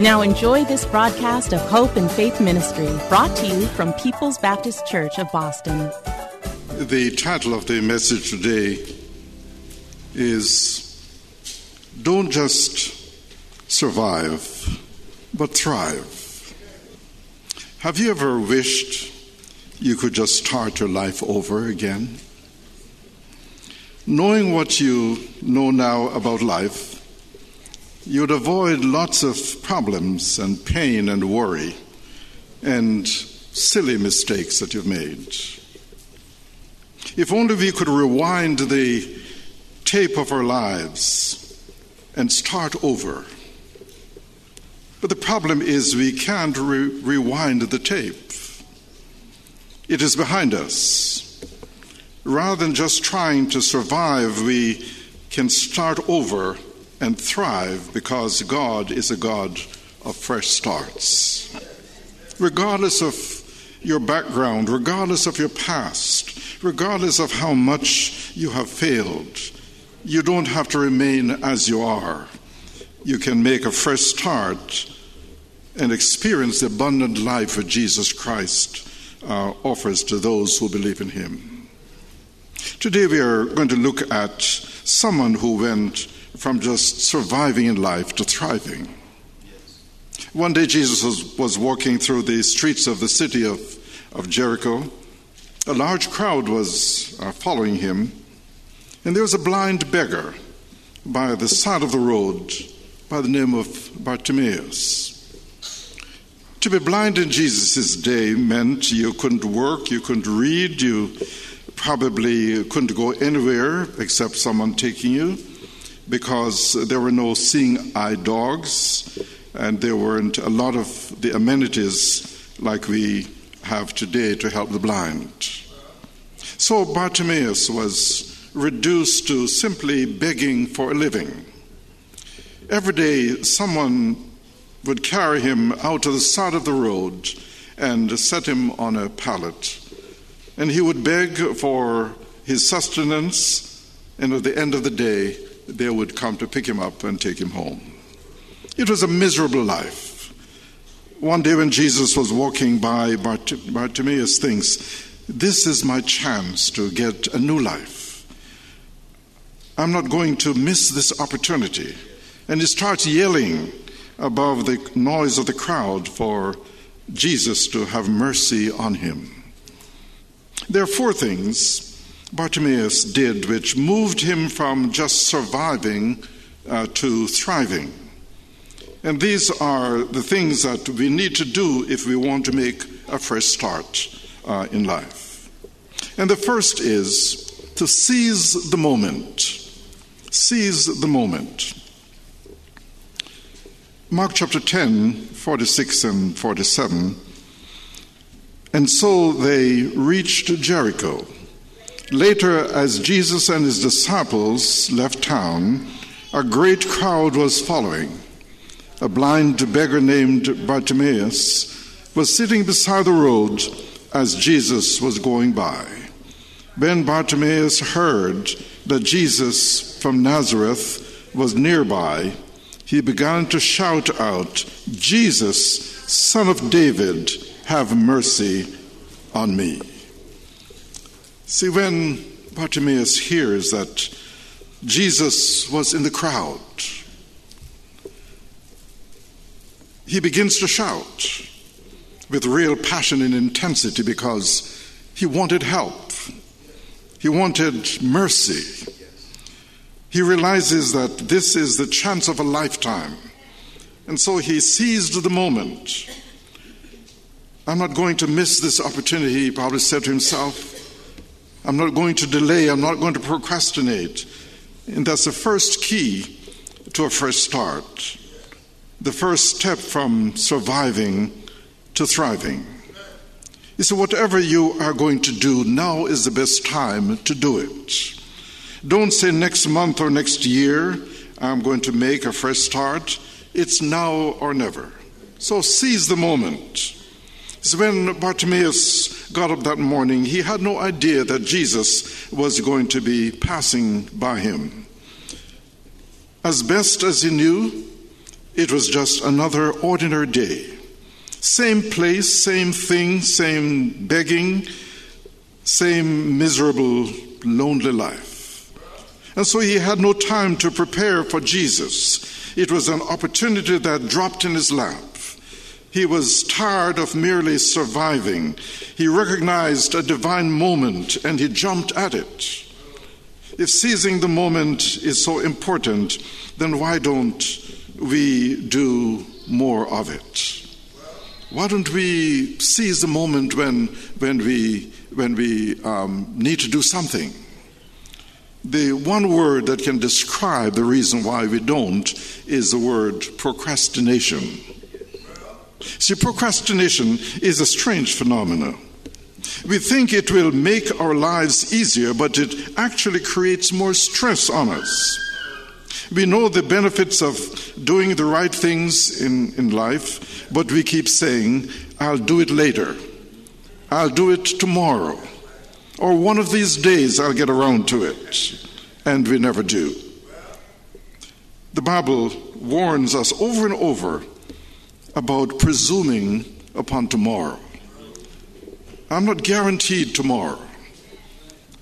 Now enjoy this broadcast of Hope and Faith Ministry, brought to you from People's Baptist Church of Boston. The title of the message today is Don't Just Survive, but Thrive. Have you ever wished you could just start your life over again? Knowing what you know now about life, you'd avoid lots of problems and pain and worry and silly mistakes that you've made. If only we could rewind the tape of our lives and start over. But the problem is we can't re- rewind the tape. It is behind us. Rather than just trying to survive, we can start over and thrive because God is a God of fresh starts. Regardless of your background, regardless of your past, regardless of how much you have failed, you don't have to remain as you are. You can make a fresh start and experience the abundant life that Jesus Christ uh, offers to those who believe in Him. Today we are going to look at someone who went from just surviving in life to thriving. One day Jesus was, was walking through the streets of the city of, of Jericho. A large crowd was uh, following him, and there was a blind beggar by the side of the road by the name of Bartimaeus. To be blind in Jesus' day meant you couldn't work, you couldn't read, you probably couldn't go anywhere except someone taking you because there were no seeing eye dogs and there weren't a lot of the amenities like we have today to help the blind. So Bartimaeus was reduced to simply begging for a living. Every day, someone would carry him out to the side of the road and set him on a pallet. And he would beg for his sustenance, and at the end of the day, they would come to pick him up and take him home. It was a miserable life. One day when Jesus was walking by, Bart- Bartimaeus thinks, This is my chance to get a new life. I'm not going to miss this opportunity. And he starts yelling above the noise of the crowd for Jesus to have mercy on him. There are four things Bartimaeus did which moved him from just surviving uh, to thriving. And these are the things that we need to do if we want to make a fresh start uh, in life. And the first is to seize the moment. Seize the moment. Mark chapter 10, 46 and 47. And so they reached Jericho. Later, as Jesus and his disciples left town, a great crowd was following. A blind beggar named Bartimaeus was sitting beside the road as Jesus was going by. When Bartimaeus heard that Jesus from Nazareth was nearby, he began to shout out, Jesus, son of David, have mercy on me. See, when Bartimaeus hears that Jesus was in the crowd, he begins to shout. with real passion and intensity because he wanted help. He wanted mercy. He realizes that this is the chance of a lifetime. And so he seized the moment. I'm not going to miss this opportunity, he probably said to himself. I'm not going to delay, I'm not going to procrastinate. And that's the first key to a fresh start, the first step from surviving to thriving. You see, whatever you are going to do, now is the best time to do it. Don't say next month or next year, I'm going to make a fresh start. It's now or never. So seize the moment. It's when Bartimaeus got up that morning, he had no idea that Jesus was going to be passing by him. As best as he knew, it was just another ordinary day. Same place, same thing, same begging, same miserable, lonely life. And so he had no time to prepare for Jesus. It was an opportunity that dropped in his lap. He was tired of merely surviving. He recognized a divine moment and he jumped at it. If seizing the moment is so important, then why don't we do more of it? Why don't we seize the moment when, when we, when we um, need to do something? The one word that can describe the reason why we don't is the word procrastination. See, procrastination is a strange phenomenon. We think it will make our lives easier, but it actually creates more stress on us. We know the benefits of doing the right things in, in life, but we keep saying, I'll do it later. I'll do it tomorrow. Or one of these days I'll get around to it. And we never do. The Bible warns us over and over about presuming upon tomorrow. I'm not guaranteed tomorrow.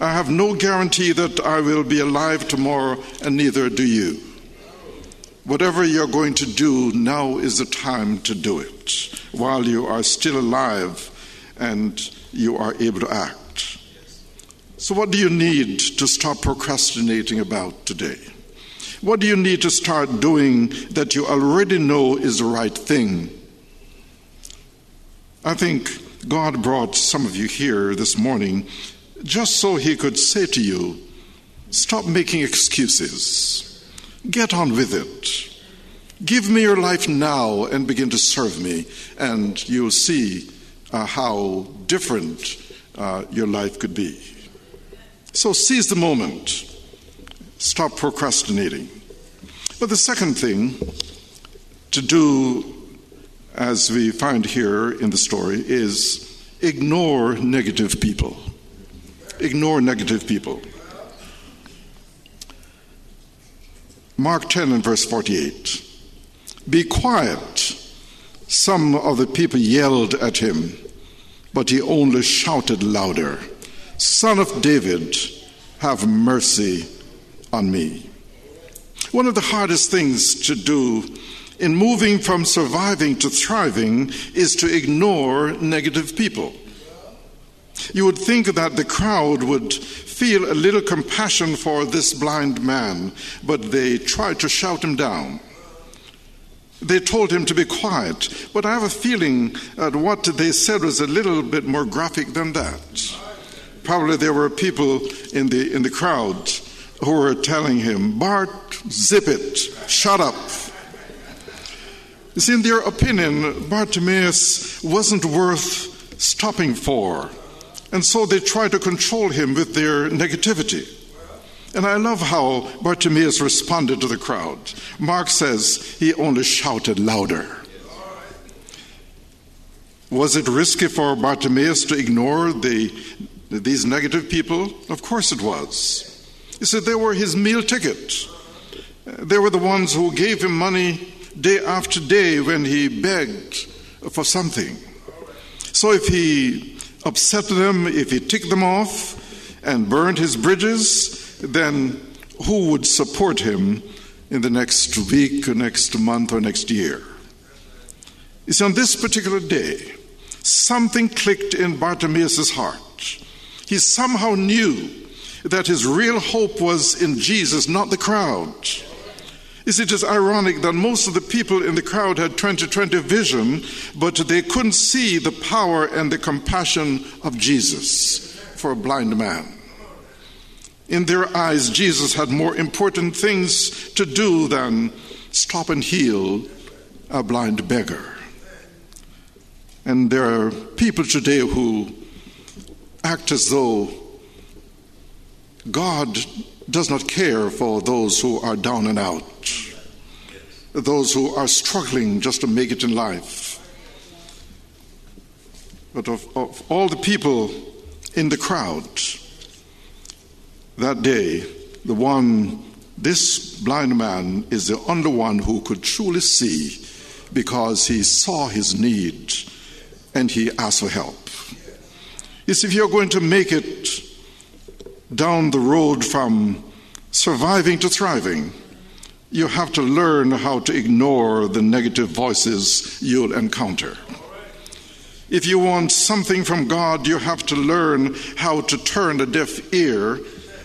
I have no guarantee that I will be alive tomorrow, and neither do you. Whatever you're going to do, now is the time to do it while you are still alive and you are able to act. So, what do you need to stop procrastinating about today? What do you need to start doing that you already know is the right thing? I think God brought some of you here this morning just so He could say to you, Stop making excuses. Get on with it. Give me your life now and begin to serve me, and you'll see uh, how different uh, your life could be. So seize the moment. Stop procrastinating. But the second thing to do, as we find here in the story, is ignore negative people. Ignore negative people. Mark 10 and verse 48. Be quiet. Some of the people yelled at him, but he only shouted louder. Son of David, have mercy on me. One of the hardest things to do in moving from surviving to thriving is to ignore negative people. You would think that the crowd would feel a little compassion for this blind man, but they tried to shout him down. They told him to be quiet, but I have a feeling that what they said was a little bit more graphic than that probably there were people in the, in the crowd who were telling him, Bart, zip it, shut up. See, in their opinion, Bartimaeus wasn't worth stopping for. And so they tried to control him with their negativity. And I love how Bartimaeus responded to the crowd. Mark says he only shouted louder. Was it risky for Bartimaeus to ignore the these negative people? Of course it was. He said they were his meal ticket. They were the ones who gave him money day after day when he begged for something. So if he upset them, if he ticked them off and burned his bridges, then who would support him in the next week or next month or next year? It's on this particular day something clicked in Bartimaeus' heart. He somehow knew that his real hope was in Jesus, not the crowd. Is it just ironic that most of the people in the crowd had 2020 vision, but they couldn't see the power and the compassion of Jesus for a blind man? In their eyes, Jesus had more important things to do than stop and heal a blind beggar. And there are people today who act as though God does not care for those who are down and out, those who are struggling just to make it in life. But of, of all the people in the crowd that day, the one, this blind man is the only one who could truly see because he saw his need and he asked for help. Is if you're going to make it down the road from surviving to thriving, you have to learn how to ignore the negative voices you'll encounter. If you want something from God, you have to learn how to turn a deaf ear,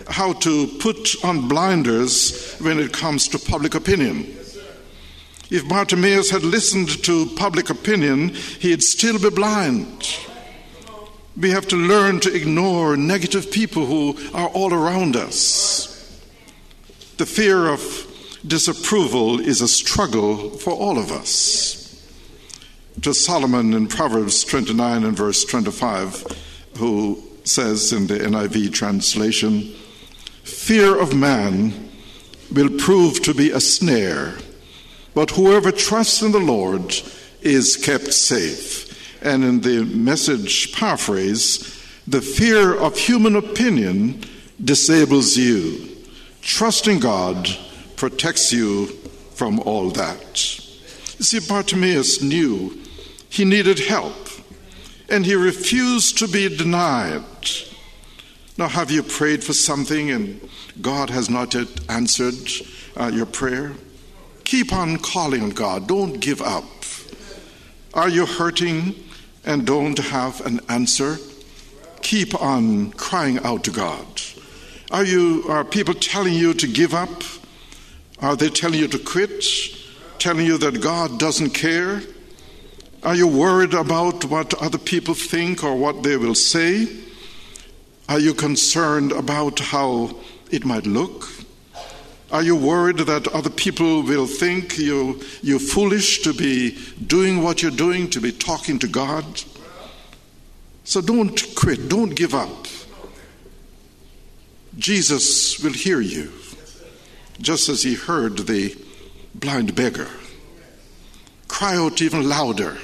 how to put on blinders when it comes to public opinion. If Bartimaeus had listened to public opinion, he'd still be blind. We have to learn to ignore negative people who are all around us. The fear of disapproval is a struggle for all of us. To Solomon in Proverbs 29 and verse 25, who says in the NIV translation, Fear of man will prove to be a snare, but whoever trusts in the Lord is kept safe and in the message paraphrase, the fear of human opinion disables you. Trusting God protects you from all that. See, Bartimaeus knew he needed help, and he refused to be denied. Now, have you prayed for something and God has not yet answered uh, your prayer? Keep on calling on God. Don't give up. Are you hurting? And don't have an answer, keep on crying out to God. Are you are people telling you to give up? Are they telling you to quit? Telling you that God doesn't care? Are you worried about what other people think or what they will say? Are you concerned about how it might look? Are you worried that other people will think you, you're foolish to be doing what you're doing, to be talking to God? So don't quit, don't give up. Jesus will hear you, just as he heard the blind beggar. Cry out even louder,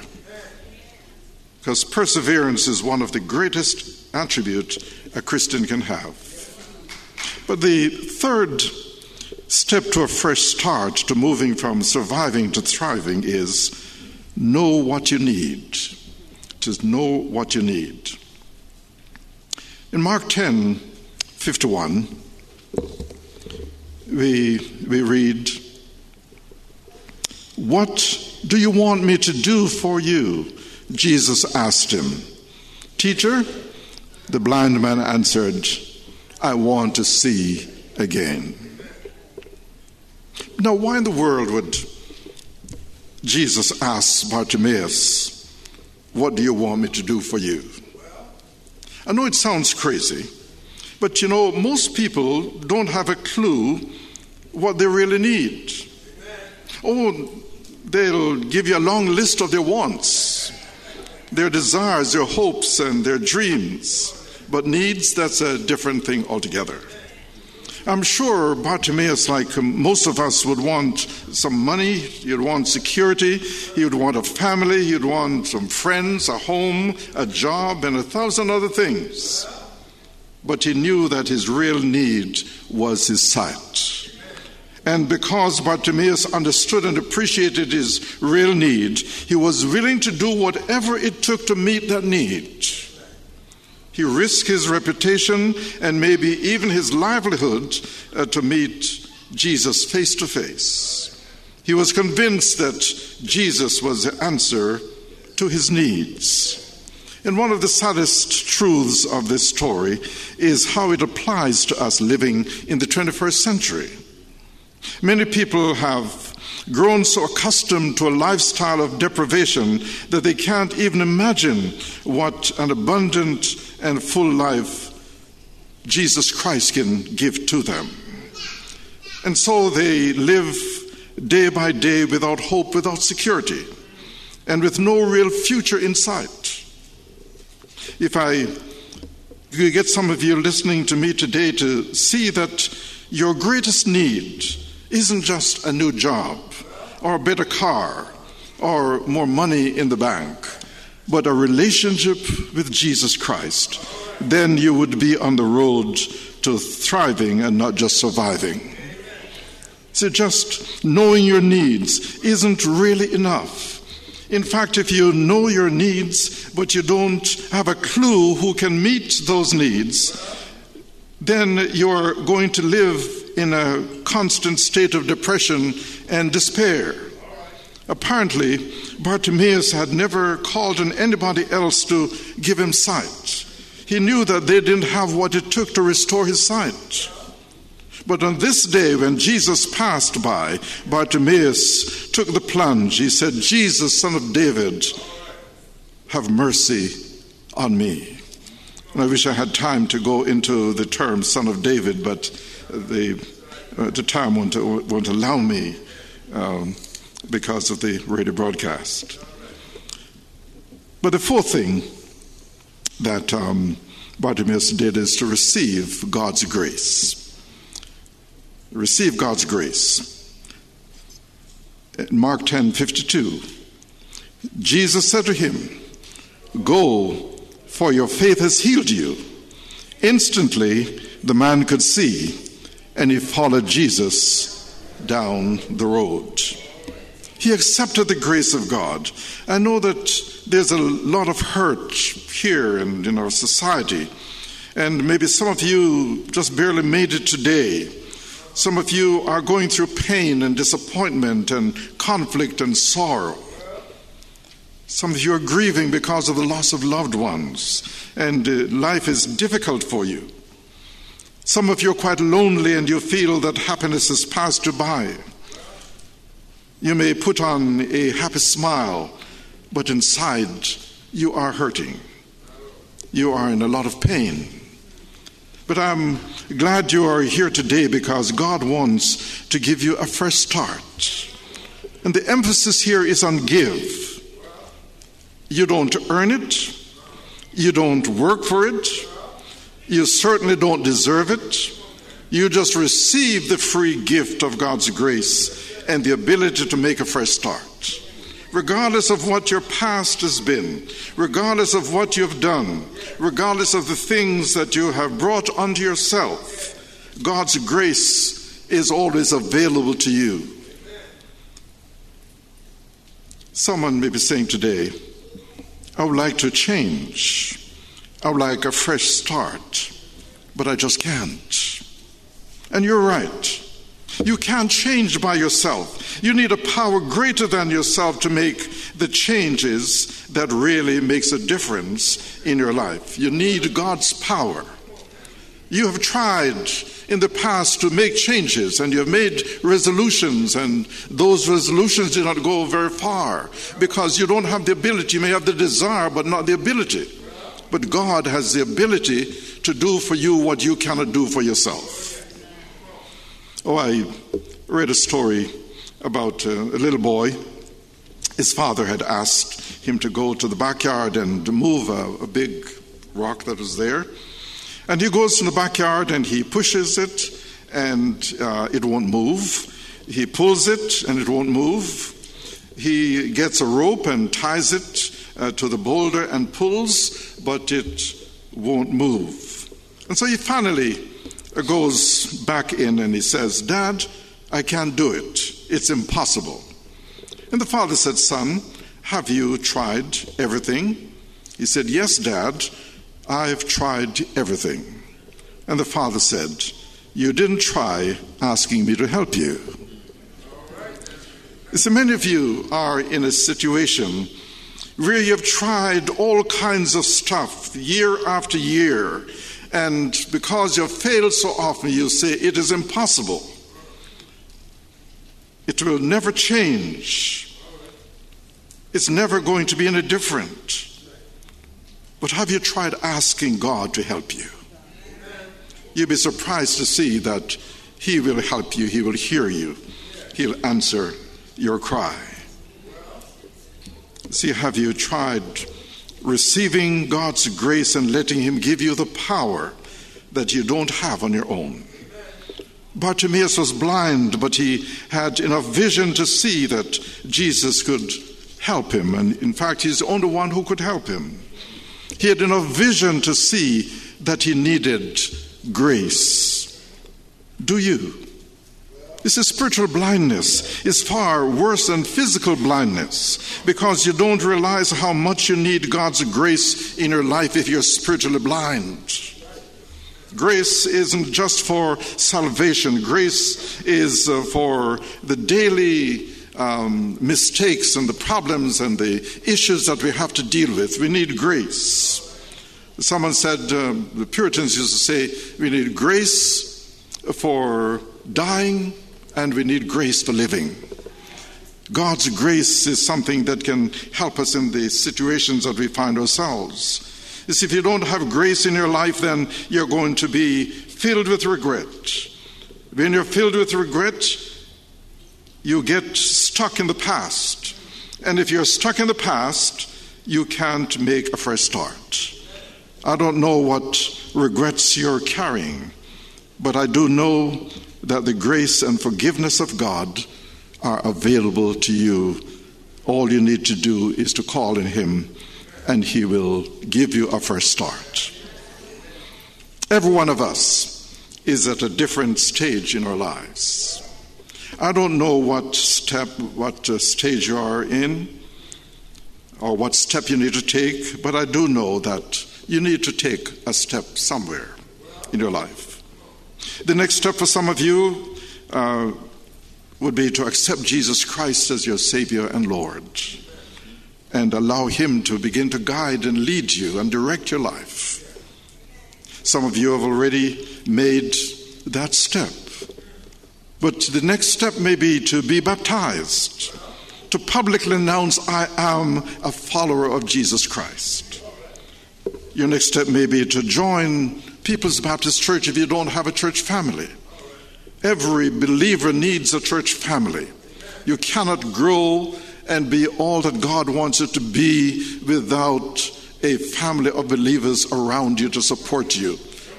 because perseverance is one of the greatest attributes a Christian can have. But the third step to a fresh start to moving from surviving to thriving is know what you need. To know what you need. In Mark 10 51, we, we read, What do you want me to do for you? Jesus asked him. Teacher, the blind man answered, I want to see again. Now, why in the world would Jesus ask Bartimaeus, What do you want me to do for you? I know it sounds crazy, but you know, most people don't have a clue what they really need. Oh, they'll give you a long list of their wants, their desires, their hopes, and their dreams. But needs, that's a different thing altogether. I'm sure Bartimaeus, like um, most of us, would want some money, he'd want security, would want a family, he'd want some friends, a home, a job, and a thousand other things. But he knew that his real need was his sight. And because Bartimaeus understood and appreciated his real need, he was willing to do whatever it took to meet that need. He risked his reputation and maybe even his livelihood uh, to meet Jesus face to face. He was convinced that Jesus was the answer to his needs. And one of the saddest truths of this story is how it applies to us living in the 21st century. Many people have grown so accustomed to a lifestyle of deprivation that they can't even imagine what an abundant and full life Jesus Christ can give to them. And so they live day by day without hope, without security, and with no real future in sight. If I could get some of you listening to me today to see that your greatest need isn't just a new job or a better car or more money in the bank, but a relationship with Jesus Christ, then you would be on the road to thriving and not just surviving. So, just knowing your needs isn't really enough. In fact, if you know your needs, but you don't have a clue who can meet those needs, then you're going to live in a constant state of depression and despair. Apparently, Bartimaeus had never called on anybody else to give him sight. He knew that they didn't have what it took to restore his sight. But on this day, when Jesus passed by, Bartimaeus took the plunge. He said, Jesus, son of David, have mercy on me. And I wish I had time to go into the term son of David, but the, uh, the time won't, won't allow me um, because of the radio broadcast. But the fourth thing that um, Bartimaeus did is to receive God's grace. Receive God's grace. In Mark 10 52. Jesus said to him, Go, for your faith has healed you. Instantly, the man could see, and he followed Jesus down the road. He accepted the grace of God. I know that there's a lot of hurt here and in our society, and maybe some of you just barely made it today. Some of you are going through pain and disappointment and conflict and sorrow. Some of you are grieving because of the loss of loved ones, and uh, life is difficult for you. Some of you are quite lonely and you feel that happiness has passed you by. You may put on a happy smile, but inside you are hurting. You are in a lot of pain. But I'm glad you are here today because God wants to give you a fresh start. And the emphasis here is on give. You don't earn it, you don't work for it, you certainly don't deserve it. You just receive the free gift of God's grace and the ability to make a fresh start regardless of what your past has been, regardless of what you've done, regardless of the things that you have brought unto yourself, God's grace is always available to you. Someone may be saying today, I would like to change. I would like a fresh start, but I just can't. And you're right. You can't change by yourself. You need a power greater than yourself to make the changes that really makes a difference in your life. You need God's power. You have tried in the past to make changes and you have made resolutions, and those resolutions did not go very far because you don't have the ability. You may have the desire, but not the ability. But God has the ability to do for you what you cannot do for yourself. Oh, I read a story about uh, a little boy. His father had asked him to go to the backyard and move a, a big rock that was there. And he goes to the backyard and he pushes it and uh, it won't move. He pulls it and it won't move. He gets a rope and ties it uh, to the boulder and pulls, but it won't move. And so he finally goes back in and he says, Dad, I can't do it. It's impossible. And the father said, Son, have you tried everything? He said, Yes, Dad, I've tried everything. And the father said, You didn't try asking me to help you. So many of you are in a situation where you've tried all kinds of stuff year after year, and because you've failed so often, you say it is impossible. It will never change. It's never going to be any different. But have you tried asking God to help you? You'll be surprised to see that He will help you, He will hear you, He'll answer your cry. See, have you tried receiving God's grace and letting Him give you the power that you don't have on your own? Bartimaeus was blind, but he had enough vision to see that Jesus could help him. And in fact, he's the only one who could help him. He had enough vision to see that he needed grace. Do you? This is spiritual blindness is far worse than physical blindness because you don't realize how much you need God's grace in your life if you're spiritually blind. Grace isn't just for salvation, grace is uh, for the daily um, mistakes and the problems and the issues that we have to deal with. We need grace. Someone said, uh, the Puritans used to say, we need grace for dying and we need grace for living. God's grace is something that can help us in the situations that we find ourselves. You see, if you don't have grace in your life, then you're going to be filled with regret. When you're filled with regret, you get stuck in the past. And if you're stuck in the past, you can't make a fresh start. I don't know what regrets you're carrying, but I do know that the grace and forgiveness of God are available to you. All you need to do is to call in Him, and He will give you a fresh start. Every one of us is at a different stage in our lives. I don't know what step, what uh, stage you are in, or what step you need to take, but I do know that you need to take a step somewhere in your life. The next step for some of you uh, would be to accept Jesus Christ as your Savior and Lord and allow Him to begin to guide and lead you and direct your life. Some of you have already made that step. But the next step may be to be baptized, to publicly announce, I am a follower of Jesus Christ. Your next step may be to join People's Baptist Church if you don't have a church family. Every believer needs a church family. You cannot grow and be all that God wants you to be without a family of believers around you to support you,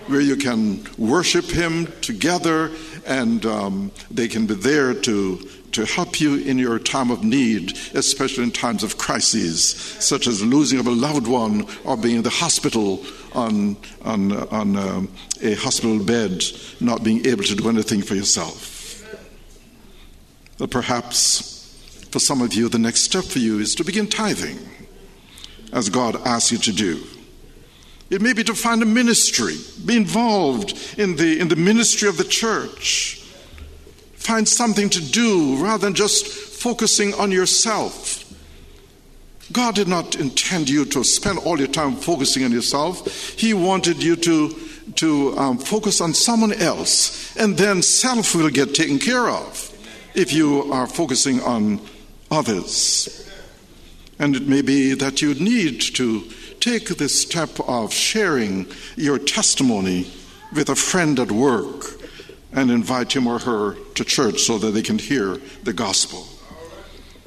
where you can worship Him together and um, they can be there to, to help you in your time of need, especially in times of crises, such as losing of a loved one or being in the hospital on, on, on um, a hospital bed, not being able to do anything for yourself. Perhaps for some of you, the next step for you is to begin tithing, as God asks you to do. It may be to find a ministry, be involved in the, in the ministry of the church. Find something to do rather than just focusing on yourself. God did not intend you to spend all your time focusing on yourself. He wanted you to, to um, focus on someone else, and then self will get taken care of if you are focusing on others. And it may be that you need to take this step of sharing your testimony with a friend at work and invite him or her to church so that they can hear the gospel.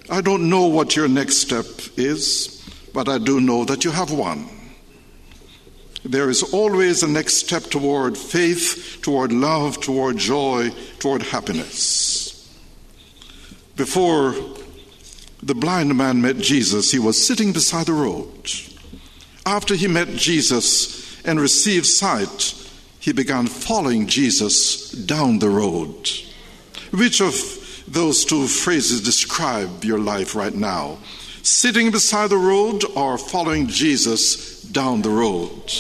I don't know what your next step is, but I do know that you have one. There is always a next step toward faith, toward love, toward joy, toward happiness. Before the blind man met Jesus, he was sitting beside the road. After he met Jesus and received sight, he began following Jesus down the road. Which of those two phrases describe your life right now? Sitting beside the road or following Jesus down the road?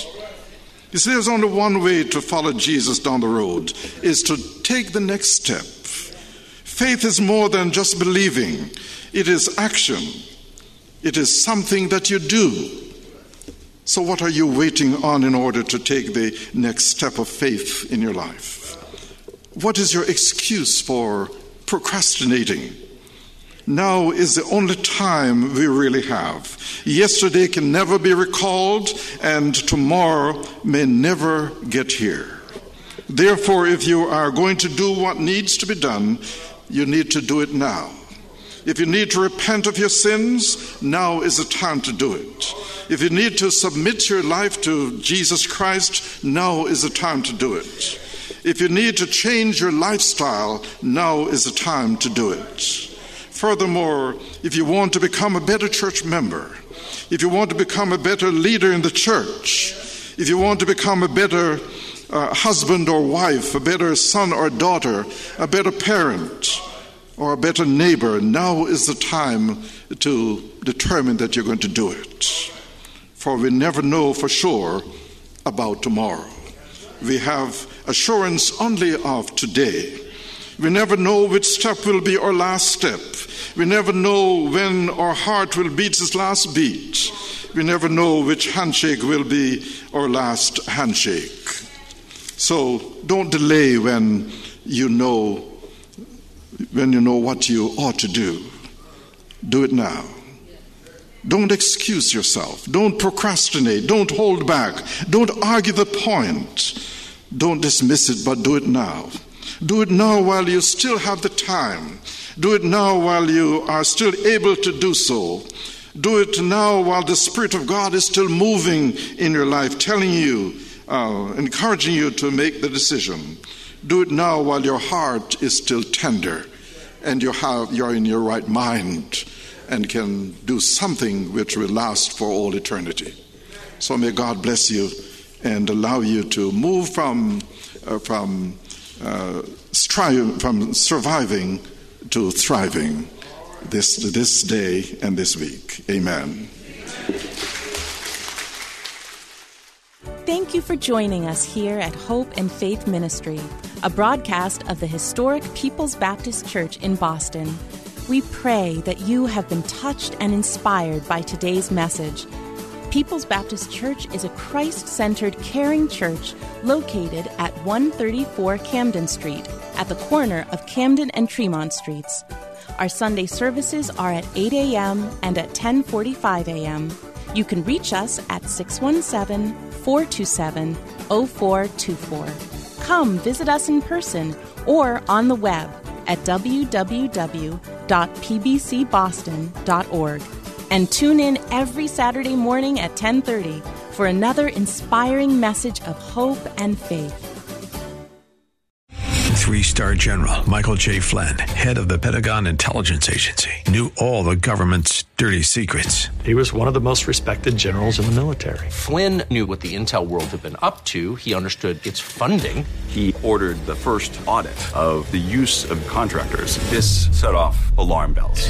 You see, there's only one way to follow Jesus down the road is to take the next step. Faith is more than just believing, it is action. It is something that you do. So, what are you waiting on in order to take the next step of faith in your life? What is your excuse for procrastinating? Now is the only time we really have. Yesterday can never be recalled, and tomorrow may never get here. Therefore, if you are going to do what needs to be done, you need to do it now. If you need to repent of your sins, now is the time to do it. If you need to submit your life to Jesus Christ, now is the time to do it. If you need to change your lifestyle, now is the time to do it. Furthermore, if you want to become a better church member, if you want to become a better leader in the church, if you want to become a better uh, husband or wife, a better son or daughter, a better parent, or a better neighbor, now is the time to determine that you're going to do it. For we never know for sure about tomorrow. We have assurance only of today. We never know which step will be our last step. We never know when our heart will beat its last beat. We never know which handshake will be our last handshake. So don't delay when you know when you know what you ought to do. Do it now. Don't excuse yourself. Don't procrastinate. Don't hold back. Don't argue the point. Don't dismiss it, but do it now. Do it now while you still have the time. Do it now while you are still able to do so. Do it now while the Spirit of God is still moving in your life, telling you, uh, encouraging you to make the decision. Do it now while your heart is still tender and you have, you're in your right mind and can do something which will last for all eternity. So may God bless you and allow you to move from, uh, from, uh, stri- from surviving to thriving this, this day and this week. Amen. Thank you for joining us here at Hope and Faith Ministry, a broadcast of the historic People's Baptist Church in Boston. We pray that you have been touched and inspired by today's message. People's Baptist Church is a Christ centered, caring church located at 134 Camden Street, at the corner of Camden and Tremont Streets. Our Sunday services are at 8 a.m. and at 10:45 a.m. You can reach us at 617 427 0424. Come visit us in person or on the web at www.pbcboston.org and tune in every Saturday morning at 10:30 for another inspiring message of hope and faith. Three star general Michael J. Flynn, head of the Pentagon Intelligence Agency, knew all the government's dirty secrets. He was one of the most respected generals in the military. Flynn knew what the intel world had been up to. He understood its funding. He ordered the first audit of the use of contractors. This set off alarm bells.